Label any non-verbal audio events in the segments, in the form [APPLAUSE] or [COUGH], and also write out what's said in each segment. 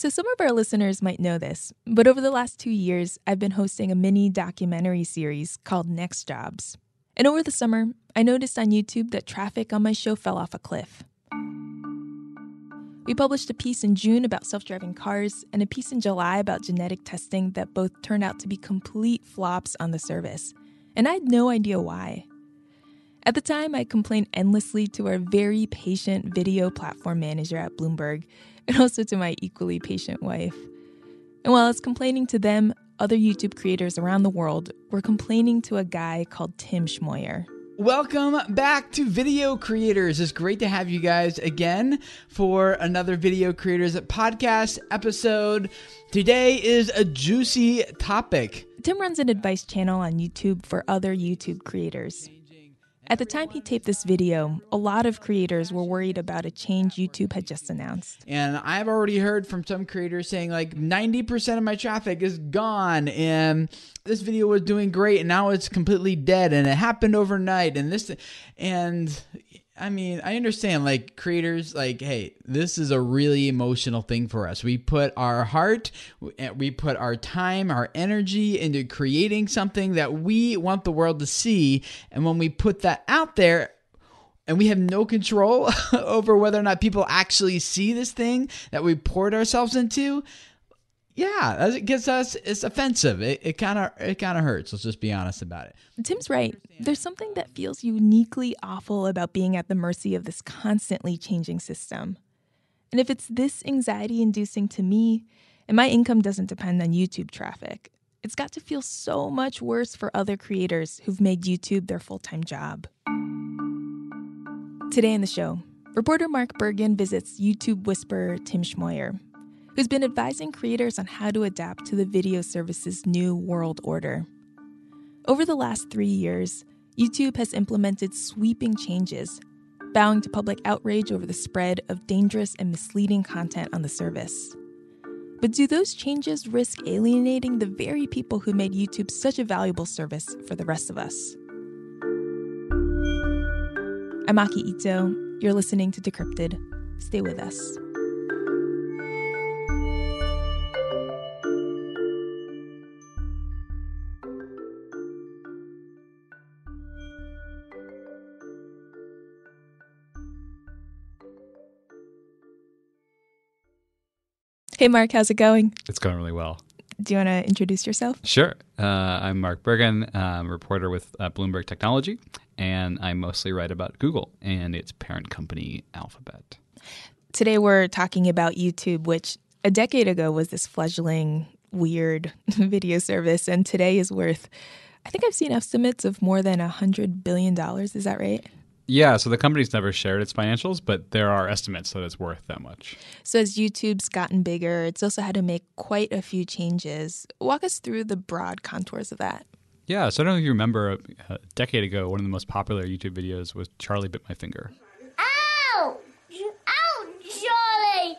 So, some of our listeners might know this, but over the last two years, I've been hosting a mini documentary series called Next Jobs. And over the summer, I noticed on YouTube that traffic on my show fell off a cliff. We published a piece in June about self driving cars and a piece in July about genetic testing that both turned out to be complete flops on the service. And I had no idea why. At the time, I complained endlessly to our very patient video platform manager at Bloomberg and also to my equally patient wife. And while I was complaining to them, other YouTube creators around the world were complaining to a guy called Tim Schmoyer. Welcome back to Video Creators. It's great to have you guys again for another Video Creators podcast episode. Today is a juicy topic. Tim runs an advice channel on YouTube for other YouTube creators. At the time he taped this video, a lot of creators were worried about a change YouTube had just announced. And I've already heard from some creators saying like 90% of my traffic is gone and this video was doing great and now it's completely dead and it happened overnight and this and I mean, I understand like creators like, hey, this is a really emotional thing for us. We put our heart, we put our time, our energy into creating something that we want the world to see, and when we put that out there, and we have no control [LAUGHS] over whether or not people actually see this thing that we poured ourselves into, yeah, it gets us, it's offensive. It kind of it kind of hurts. Let's just be honest about it. Tim's right. There's something that feels uniquely awful about being at the mercy of this constantly changing system. And if it's this anxiety inducing to me, and my income doesn't depend on YouTube traffic, it's got to feel so much worse for other creators who've made YouTube their full time job. Today in the show, reporter Mark Bergen visits YouTube whisperer Tim Schmoyer who's been advising creators on how to adapt to the video service's new world order. Over the last three years, YouTube has implemented sweeping changes, bowing to public outrage over the spread of dangerous and misleading content on the service. But do those changes risk alienating the very people who made YouTube such a valuable service for the rest of us? I'm Aki Ito. You're listening to Decrypted. Stay with us. Hey, Mark, how's it going? It's going really well. Do you want to introduce yourself? Sure. Uh, I'm Mark Bergen, I'm a reporter with uh, Bloomberg Technology, and I mostly write about Google and its parent company, Alphabet. Today, we're talking about YouTube, which a decade ago was this fledgling, weird [LAUGHS] video service, and today is worth, I think I've seen estimates of more than $100 billion. Is that right? Yeah, so the company's never shared its financials, but there are estimates that it's worth that much. So as YouTube's gotten bigger, it's also had to make quite a few changes. Walk us through the broad contours of that. Yeah, so I don't know if you remember uh, a decade ago, one of the most popular YouTube videos was Charlie Bit My Finger. Ow! Ow, Charlie!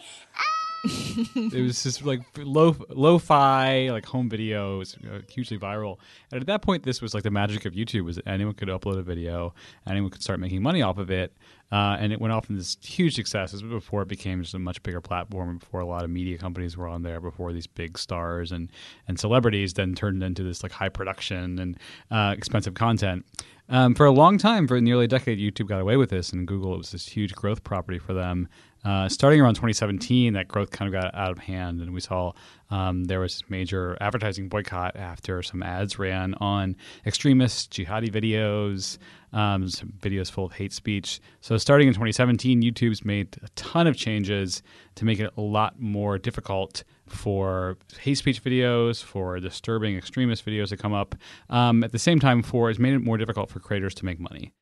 [LAUGHS] it was just like low lo-fi like home video it was uh, hugely viral. And at that point this was like the magic of youtube was anyone could upload a video anyone could start making money off of it uh, and it went off in this huge success. Before it became just a much bigger platform before a lot of media companies were on there before these big stars and and celebrities then turned into this like high production and uh, expensive content. Um, for a long time, for nearly a decade, YouTube got away with this, and Google it was this huge growth property for them. Uh, starting around 2017, that growth kind of got out of hand, and we saw um, there was major advertising boycott after some ads ran on extremist jihadi videos, um, videos full of hate speech. So, starting in 2017, YouTube's made a ton of changes to make it a lot more difficult for hate speech videos, for disturbing extremist videos to come up. Um, at the same time, for it's made it more difficult for creators to make money.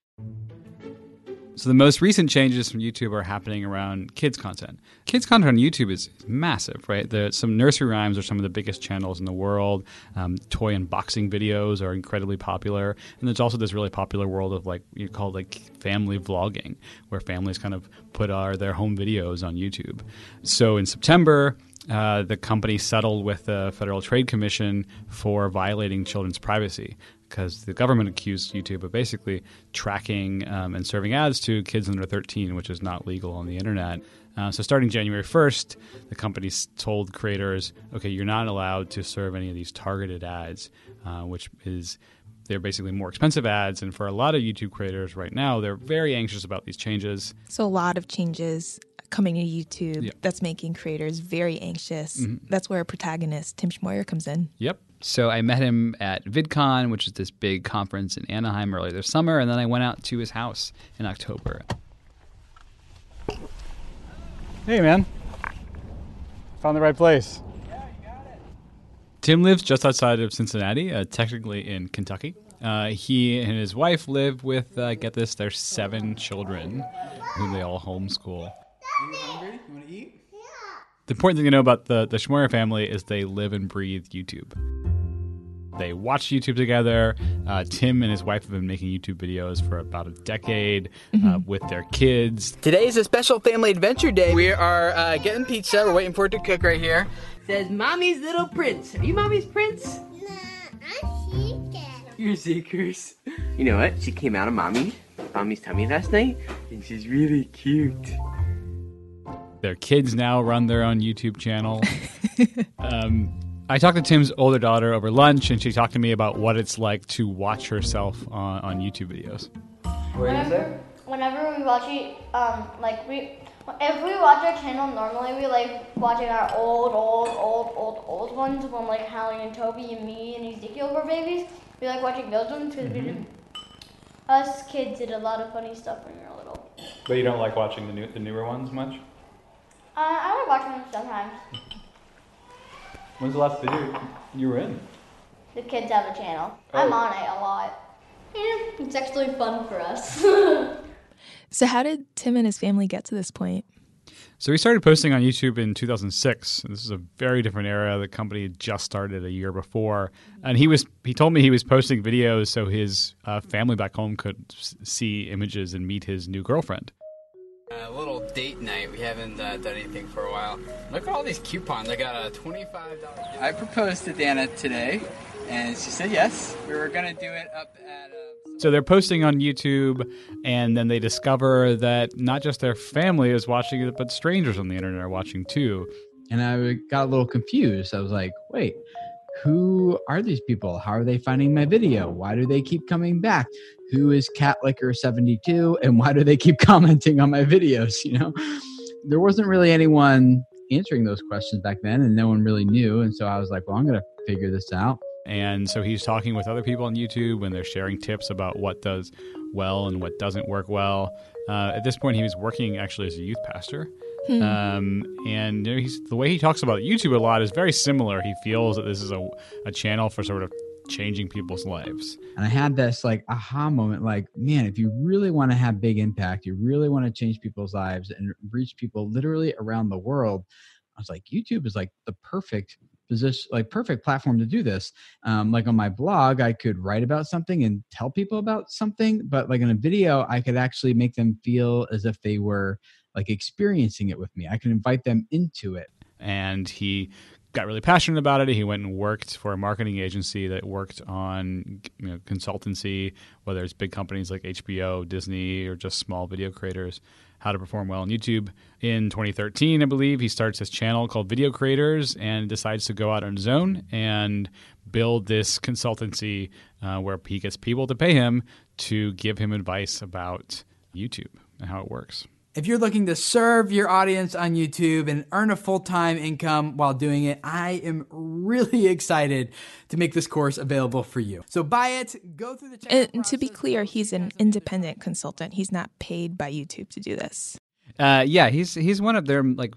So the most recent changes from YouTube are happening around kids content. Kids content on YouTube is massive, right? The, some nursery rhymes are some of the biggest channels in the world. Um, toy unboxing videos are incredibly popular, and there's also this really popular world of like you call it like family vlogging, where families kind of put our, their home videos on YouTube. So in September, uh, the company settled with the Federal Trade Commission for violating children's privacy because the government accused YouTube of basically tracking um, and serving ads to kids under 13, which is not legal on the internet. Uh, so, starting January 1st, the company told creators, okay, you're not allowed to serve any of these targeted ads, uh, which is they're basically more expensive ads. And for a lot of YouTube creators right now, they're very anxious about these changes. So, a lot of changes coming to YouTube Yeah. that's making creators very anxious. That's where protagonist Tim Schmoyer comes in. Yep. So I met him at VidCon, which is this big conference in Anaheim earlier this summer, and then I went out to his house in October. Hey, man. Found the right place. Yeah, you got it. Tim lives just outside of Cincinnati, uh, technically in Kentucky. Uh, he and his wife live with, uh, get this, their seven children, whom they all homeschool. Hungry? You want to eat? The important thing to know about the, the Schmoyer family is they live and breathe YouTube. They watch YouTube together. Uh, Tim and his wife have been making YouTube videos for about a decade uh, with their kids. Today is a special family adventure day. We are uh, getting pizza. We're waiting for it to cook right here. Says Mommy's little prince. Are you Mommy's prince? Nah, I'm Zeker. You're Zekers. You know what? She came out of Mommy, Mommy's tummy last night, and she's really cute. Their kids now run their own YouTube channel. [LAUGHS] um, I talked to Tim's older daughter over lunch, and she talked to me about what it's like to watch herself on, on YouTube videos. Whenever, whenever we watch it, um, like we, if we watch our channel normally, we like watching our old, old, old, old, old ones when like Hallie and Toby and me and Ezekiel were babies. We like watching those ones because we did. Us kids did a lot of funny stuff when we were little. But you don't like watching the new, the newer ones much? Uh, I would watch them sometimes. When's the last video you were in? The kids have a channel. I'm Oh. on it a lot. Yeah, it's actually fun for us. [LAUGHS] So, how did Tim and his family get to this point? So we started posting on YouTube in 2006. This is a very different era. The company had just started a year before, and he was he told me he was posting videos so his uh, family back home could s- see images and meet his new girlfriend. A little date night. We haven't uh, done anything for a while. Look at all these coupons. I got a twenty-five dollar. I proposed to Dana today, and she said yes. We were gonna do it up at. Uh, So they're posting on YouTube, and then they discover that not just their family is watching it, but strangers on the internet are watching too. and I got a little confused. I was like, wait, who are these people? How are they finding my video? Why do they keep coming back? Who is Catlicker72 and why do they keep [LAUGHS] commenting on my videos? You know, there wasn't really anyone answering those questions back then, and no one really knew. And so I was like, well, I'm going to figure this out. And so he's talking with other people on YouTube, and they're sharing tips about what does well and what doesn't work well. Uh, at this point, he was working actually as a youth pastor. Um, and you know, he's, the way he talks about YouTube a lot is very similar. He feels that this is a, a channel for sort of changing people's lives. And I had this like aha moment like, man, if you really want to have big impact, you really want to change people's lives and reach people literally around the world. I was like, YouTube is like the perfect position, like perfect platform to do this. Um, like on my blog, I could write about something and tell people about something, but like in a video, I could actually make them feel as if they were like experiencing it with me. I can invite them into it. and he got really passionate about it. He went and worked for a marketing agency that worked on you know, consultancy, whether it's big companies like HBO, Disney, or just small video creators, how to perform well on YouTube. In 2013, I believe, he starts his channel called Video Creators and decides to go out on his own and build this consultancy uh, where he gets people to pay him to give him advice about YouTube and how it works. If you're looking to serve your audience on YouTube and earn a full time income while doing it, I am really [LAUGHS] excited to make this course available for you. So buy it, go through the checkout And to be clear, he's an independent consultant. He's not paid by YouTube to do this. Uh, yeah, he's he's one of their like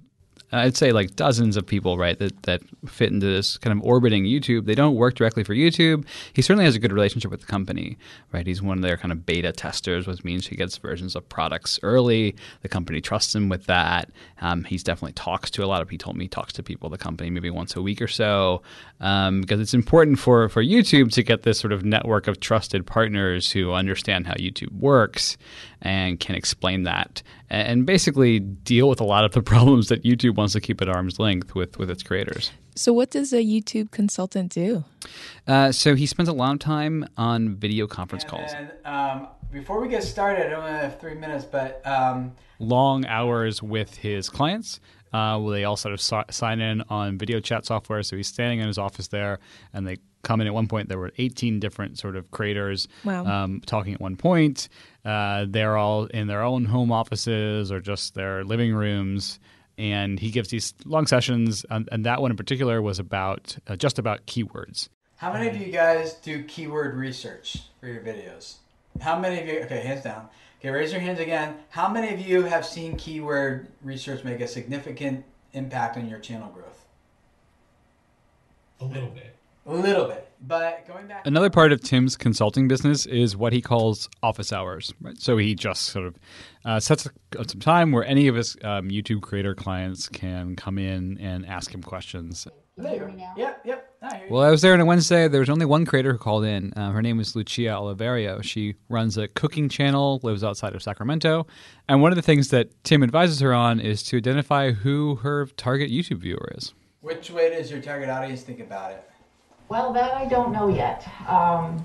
I'd say like dozens of people, right, that, that fit into this kind of orbiting YouTube. They don't work directly for YouTube. He certainly has a good relationship with the company, right? He's one of their kind of beta testers, which means he gets versions of products early. The company trusts him with that. Um, he's definitely talks to a lot of. He told me he talks to people at the company maybe once a week or so, um, because it's important for for YouTube to get this sort of network of trusted partners who understand how YouTube works and can explain that and basically deal with a lot of the [LAUGHS] problems that YouTube wants to keep at arm's length with with its creators. So, what does a YouTube consultant do? Uh, so he spends a lot of time on video conference And calls. then, um, before we get started, I only have three minutes, but um, long hours with his clients. Uh, where they all sort of si- sign in on video chat software. So he's standing in his office there, and they come in at one point. There were 18 different sort of creators Wow. um, talking at one point. Uh, they're all in their own home offices or just their living rooms. And he gives these long sessions, and, and that one in particular was about uh, just about keywords. how many of you guys do keyword research for your videos? How many of you? Okay, hands down. Okay, raise your hands again. How many of you have seen keyword research make a significant impact on your channel growth? A little bit. A little bit, but going back. Another part of Tim's consulting business is what he calls office hours. Right? So he just sort of uh, sets a, some time where any of his um, YouTube creator clients can come in and ask him questions. There you go. Yep, yep. I. Well, I was there on a Wednesday. There was only one creator who called in. Uh, her name is Lucia Oliverio. She runs a cooking channel, lives outside of Sacramento. And one of the things that Tim advises her on is to identify who her target YouTube viewer is. Which way does your target audience think about it? Well, that I don't know yet. Um,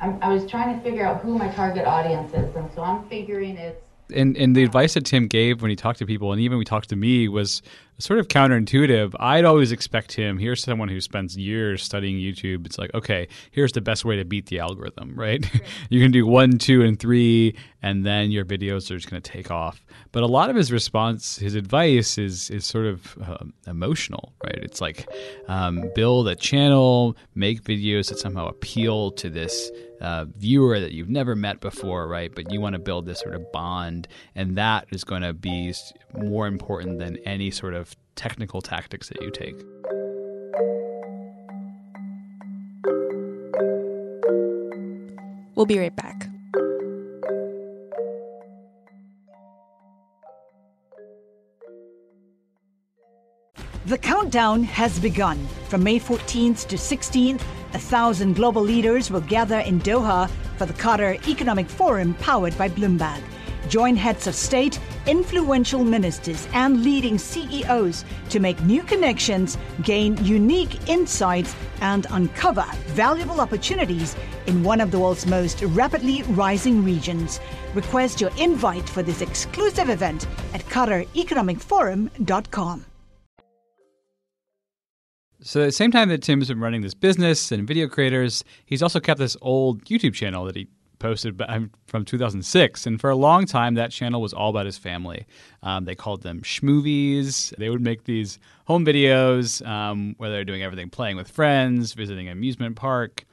I'm, I was trying to figure out who my target audience is, and so I'm figuring it's and and the advice that Tim gave when he talked to people, and even when he talked to me, was sort of counterintuitive. I'd always expect him. Here's someone who spends years studying YouTube. It's like, okay, here's the best way to beat the algorithm, [LAUGHS] right? you can do one, two, and three, and then your videos are just going to take off. But a lot of his response, his advice, is is sort of um, emotional, right? It's like um, build a channel, make videos that somehow appeal to this uh, viewer that you've never met before, right? But you want to build this sort of bond, and that is going to be more important than any sort of technical tactics that you take. We'll be right back. The countdown has begun. From May 14th to 16th, a thousand global leaders will gather in Doha for the Qatar Economic Forum powered by Bloomberg. Join heads of state, influential ministers, and leading CEOs to make new connections, gain unique insights, and uncover valuable opportunities in one of the world's most rapidly rising regions. Request your invite for this exclusive event at QatarEconomicForum.com. So at the same time that Tim's been running this business and video creators, he's also kept this old YouTube channel that he posted from 2006. And for a long time, that channel was all about his family. Um, they called them schmovies. They would make these home videos um, where they're doing everything, playing with friends, visiting an amusement park.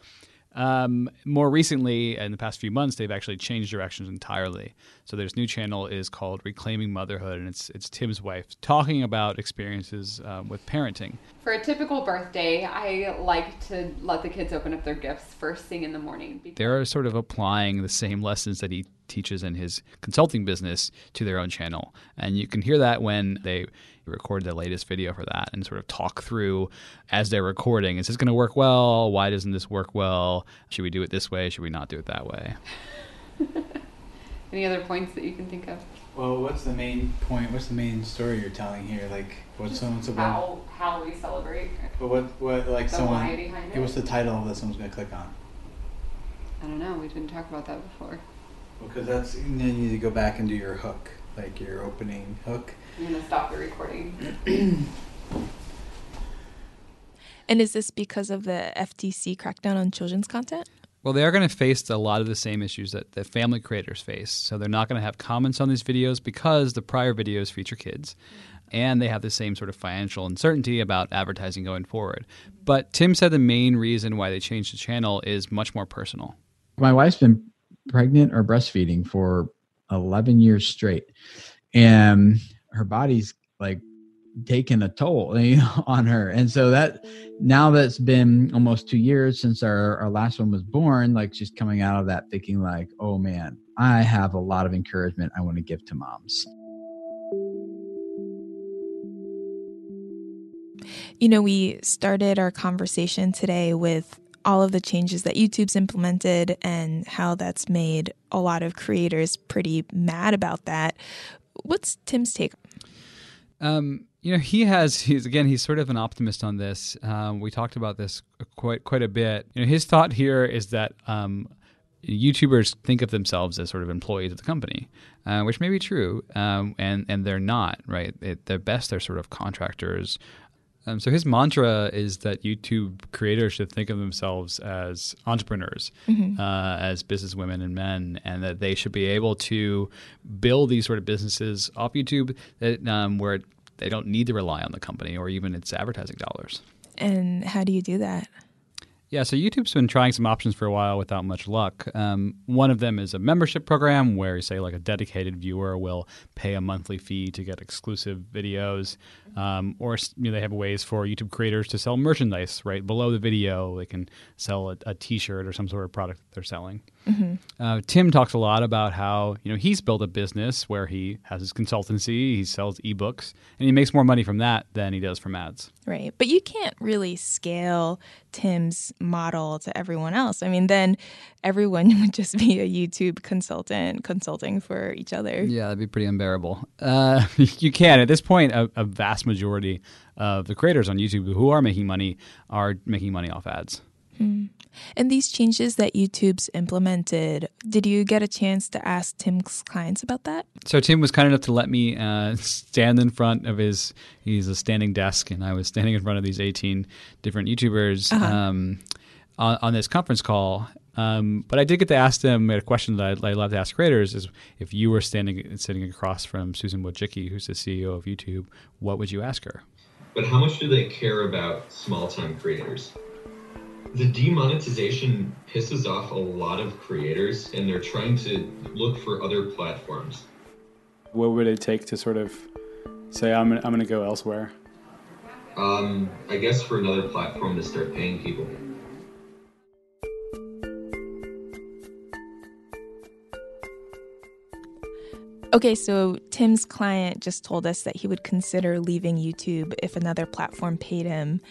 Um, more recently, in the past few months, they've actually changed directions entirely. So this new channel is called Reclaiming Motherhood, and it's it's Tim's wife talking about experiences um, with parenting. For a typical birthday, I like to let the kids open up their gifts first thing in the morning. because- They're sort of applying the same lessons that he teaches in his consulting business to their own channel, and you can hear that when they record the latest video for that and sort of talk through as they're recording. Is this going to work well? Why doesn't this work well? Should we do it this way? Should we not do it that way? Any other points that you can think of? Well, what's the main point? What's the main story you're telling here? Like, what's someone's about? How how we celebrate? But what, what, like The someone? why behind it? What's the title that someone's gonna click on? I don't know. We didn't talk about that before. Because that's then you need to go back and do your hook, like your opening hook. I'm gonna stop the recording. [CLEARS THROAT] And is this because of the FTC crackdown on children's content? Well, they are going to face a lot of the same issues that the family creators face. So they're not going to have comments on these videos because the prior videos feature kids. And they have the same sort of financial uncertainty about advertising going forward. But Tim said the main reason why they changed the channel is much more personal. my wife's been pregnant or breastfeeding for 11 years straight and her body's like taken a toll [LAUGHS] you know, on her. And so that now that's been almost two years since our, our last one was born, like she's coming out of that thinking like, oh man, I have a lot of encouragement I want to give to moms. You know, we started our conversation today with all of the changes that YouTube's implemented and how that's made a lot of creators pretty mad about that. What's Tim's take? Um, you know, he has. He's again. He's sort of an optimist on this. Um, we talked about this quite quite a bit. You know, his thought here is that um, YouTubers think of themselves as sort of employees of the company, uh, which may be true, um, and and they're not. Right? They're best, they're sort of contractors um, so his mantra is that YouTube creators should think of themselves as entrepreneurs, mm-hmm. uh, as business women and men, and that they should be able to build these sort of businesses off YouTube that um, where they don't need to rely on the company or even its advertising dollars. And how do you do that? Yeah, so YouTube's been trying some options for a while without much luck. Um, one of them is a membership program where, say, like a dedicated viewer will pay a monthly fee to get exclusive videos, um, or you know, they have ways for YouTube creators to sell merchandise right below the video. They can sell a a T-shirt or some sort of product that they're selling. Mm-hmm. Uh, Tim talks a lot about how you know he's built a business where he has his consultancy, he sells ebooks, and he makes more money from that than he does from ads. Right, but you can't really scale Tim's model to everyone else. I mean, then everyone [LAUGHS] would just be a YouTube consultant consulting for each other. Yeah, that'd be pretty unbearable. Uh, [LAUGHS] you can at this point, a, a vast majority of the creators on YouTube who are making money are making money off ads. Hmm. And these changes that YouTube's implemented, did you get a chance to ask Tim's clients about that? So Tim was kind enough to let me uh, stand in front of his. He's a standing desk, and I was standing in front of these 18 different YouTubers uh-huh. um, on, on, this conference call. Um, but I did get to ask them a question that I, I love to ask creators: is if you were standing sitting across from Susan Wojcicki, who's the CEO of YouTube, what would you ask her? But how much do they care about small time creators? The demonetization pisses off a lot of creators and they're trying to look for other platforms. What would it take to sort of say, I'm, I'm going to go elsewhere? Um, I guess for another platform to start paying people. Okay, so Tim's client just told us that he would consider leaving YouTube if another platform paid him.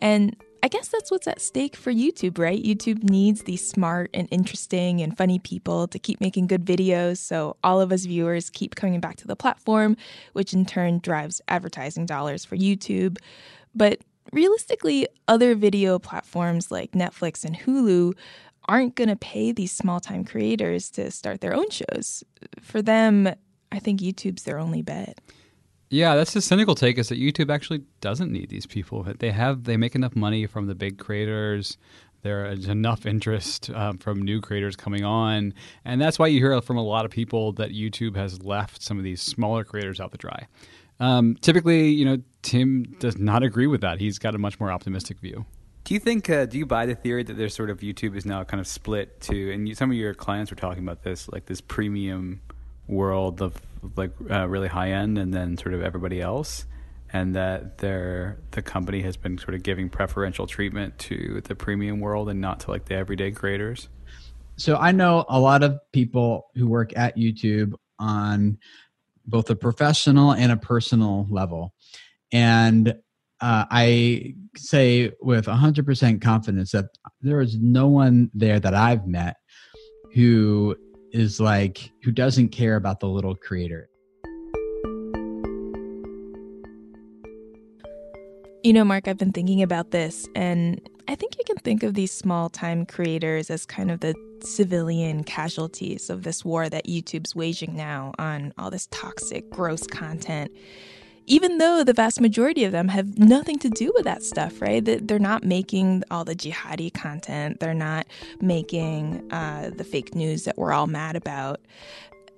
And I guess that's what's at stake for YouTube, right? YouTube needs these smart and interesting and funny people to keep making good videos so all of us viewers keep coming back to the platform, which in turn drives advertising dollars for YouTube. But realistically, other video platforms like Netflix and Hulu aren't going to pay these small time creators to start their own shows. For them, I think YouTube's their only bet. Yeah, that's the cynical take is that YouTube actually doesn't need these people. They have they make enough money from the big creators. There is enough interest um, from new creators coming on, and that's why you hear from a lot of people that YouTube has left some of these smaller creators out to dry. Um, typically, you know, Tim does not agree with that. He's got a much more optimistic view. Do you think? Uh, do you buy the theory that there's sort of YouTube is now kind of split to, and you, some of your clients were talking about this, like this premium world of like uh, really high end and then sort of everybody else and that their the company has been sort of giving preferential treatment to the premium world and not to like the everyday creators so i know a lot of people who work at youtube on both a professional and a personal level. And uh, i say with 100% confidence that there is no one there that i've met who is like who doesn't care about the little creator. You know, Mark, I've been thinking about this, and I think you can think of these small time creators as kind of the civilian casualties of this war that YouTube's waging now on all this toxic, gross content even though the vast majority of them have nothing to do with that stuff, right? They're not making all the jihadi content, they're not making uh, the fake news that we're all mad about.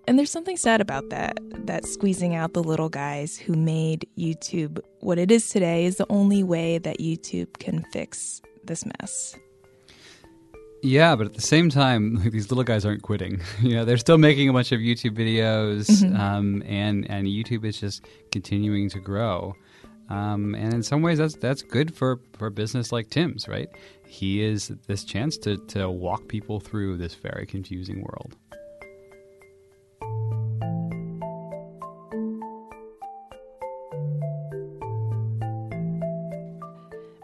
And there's something sad about that, that squeezing out the little guys who made YouTube what it is today is the only way that YouTube can fix this mess. Yeah, but at the same time, like, [LAUGHS] these little guys aren't quitting. [LAUGHS] you know, they're still making a bunch of YouTube videos, mm-hmm. um, and and YouTube is just continuing to grow. Um, and in some ways, that's that's good for, for a business like Tim's, right? He is this chance to, to walk people through this very confusing world.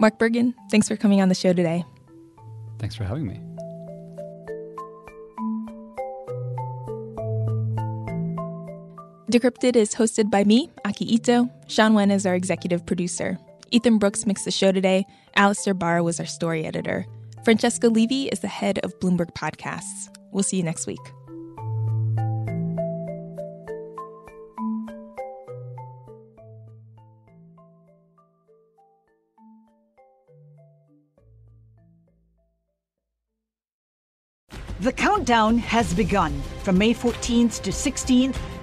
Mark Bergen, thanks for coming on the show today. Thanks for having me. Decrypted is hosted by me, Aki Ito. Sean Wen is our executive producer. Ethan Brooks mixed the show today. Alistair Barr was our story editor. Francesca Levy is the head of Bloomberg Podcasts. We'll see you next week. The countdown has begun. From May 14th to 16th,